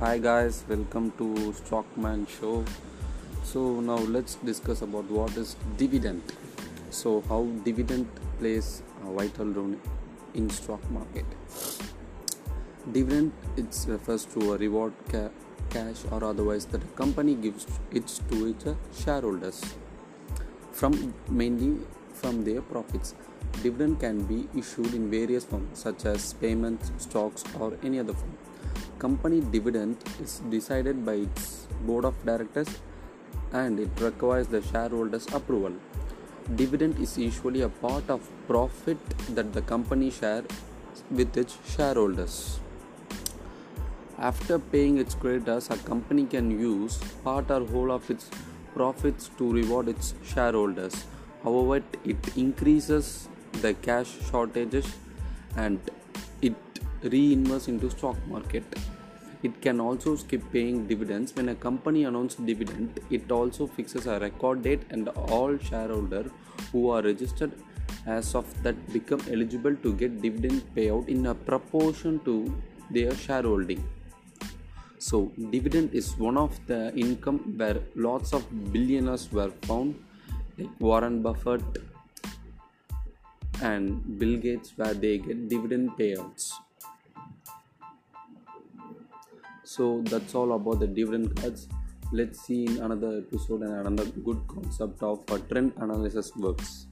Hi guys, welcome to Stockman Show. So now let's discuss about what is dividend. So how dividend plays a vital role in stock market. Dividend it refers to a reward ca- cash or otherwise that a company gives it to its shareholders from mainly from their profits. Dividend can be issued in various forms such as payments, stocks or any other form. Company dividend is decided by its board of directors and it requires the shareholders approval. Dividend is usually a part of profit that the company share with its shareholders. After paying its creditors, a company can use part or whole of its profits to reward its shareholders. However, it increases the cash shortages and it reinvests into stock market. It can also skip paying dividends. When a company announces dividend, it also fixes a record date and all shareholders who are registered as of that become eligible to get dividend payout in a proportion to their shareholding. So, dividend is one of the income where lots of billionaires were found, like Warren Buffett and Bill Gates, where they get dividend payouts. So, that's all about the dividend cards. Let's see in another episode and another good concept of a trend analysis works.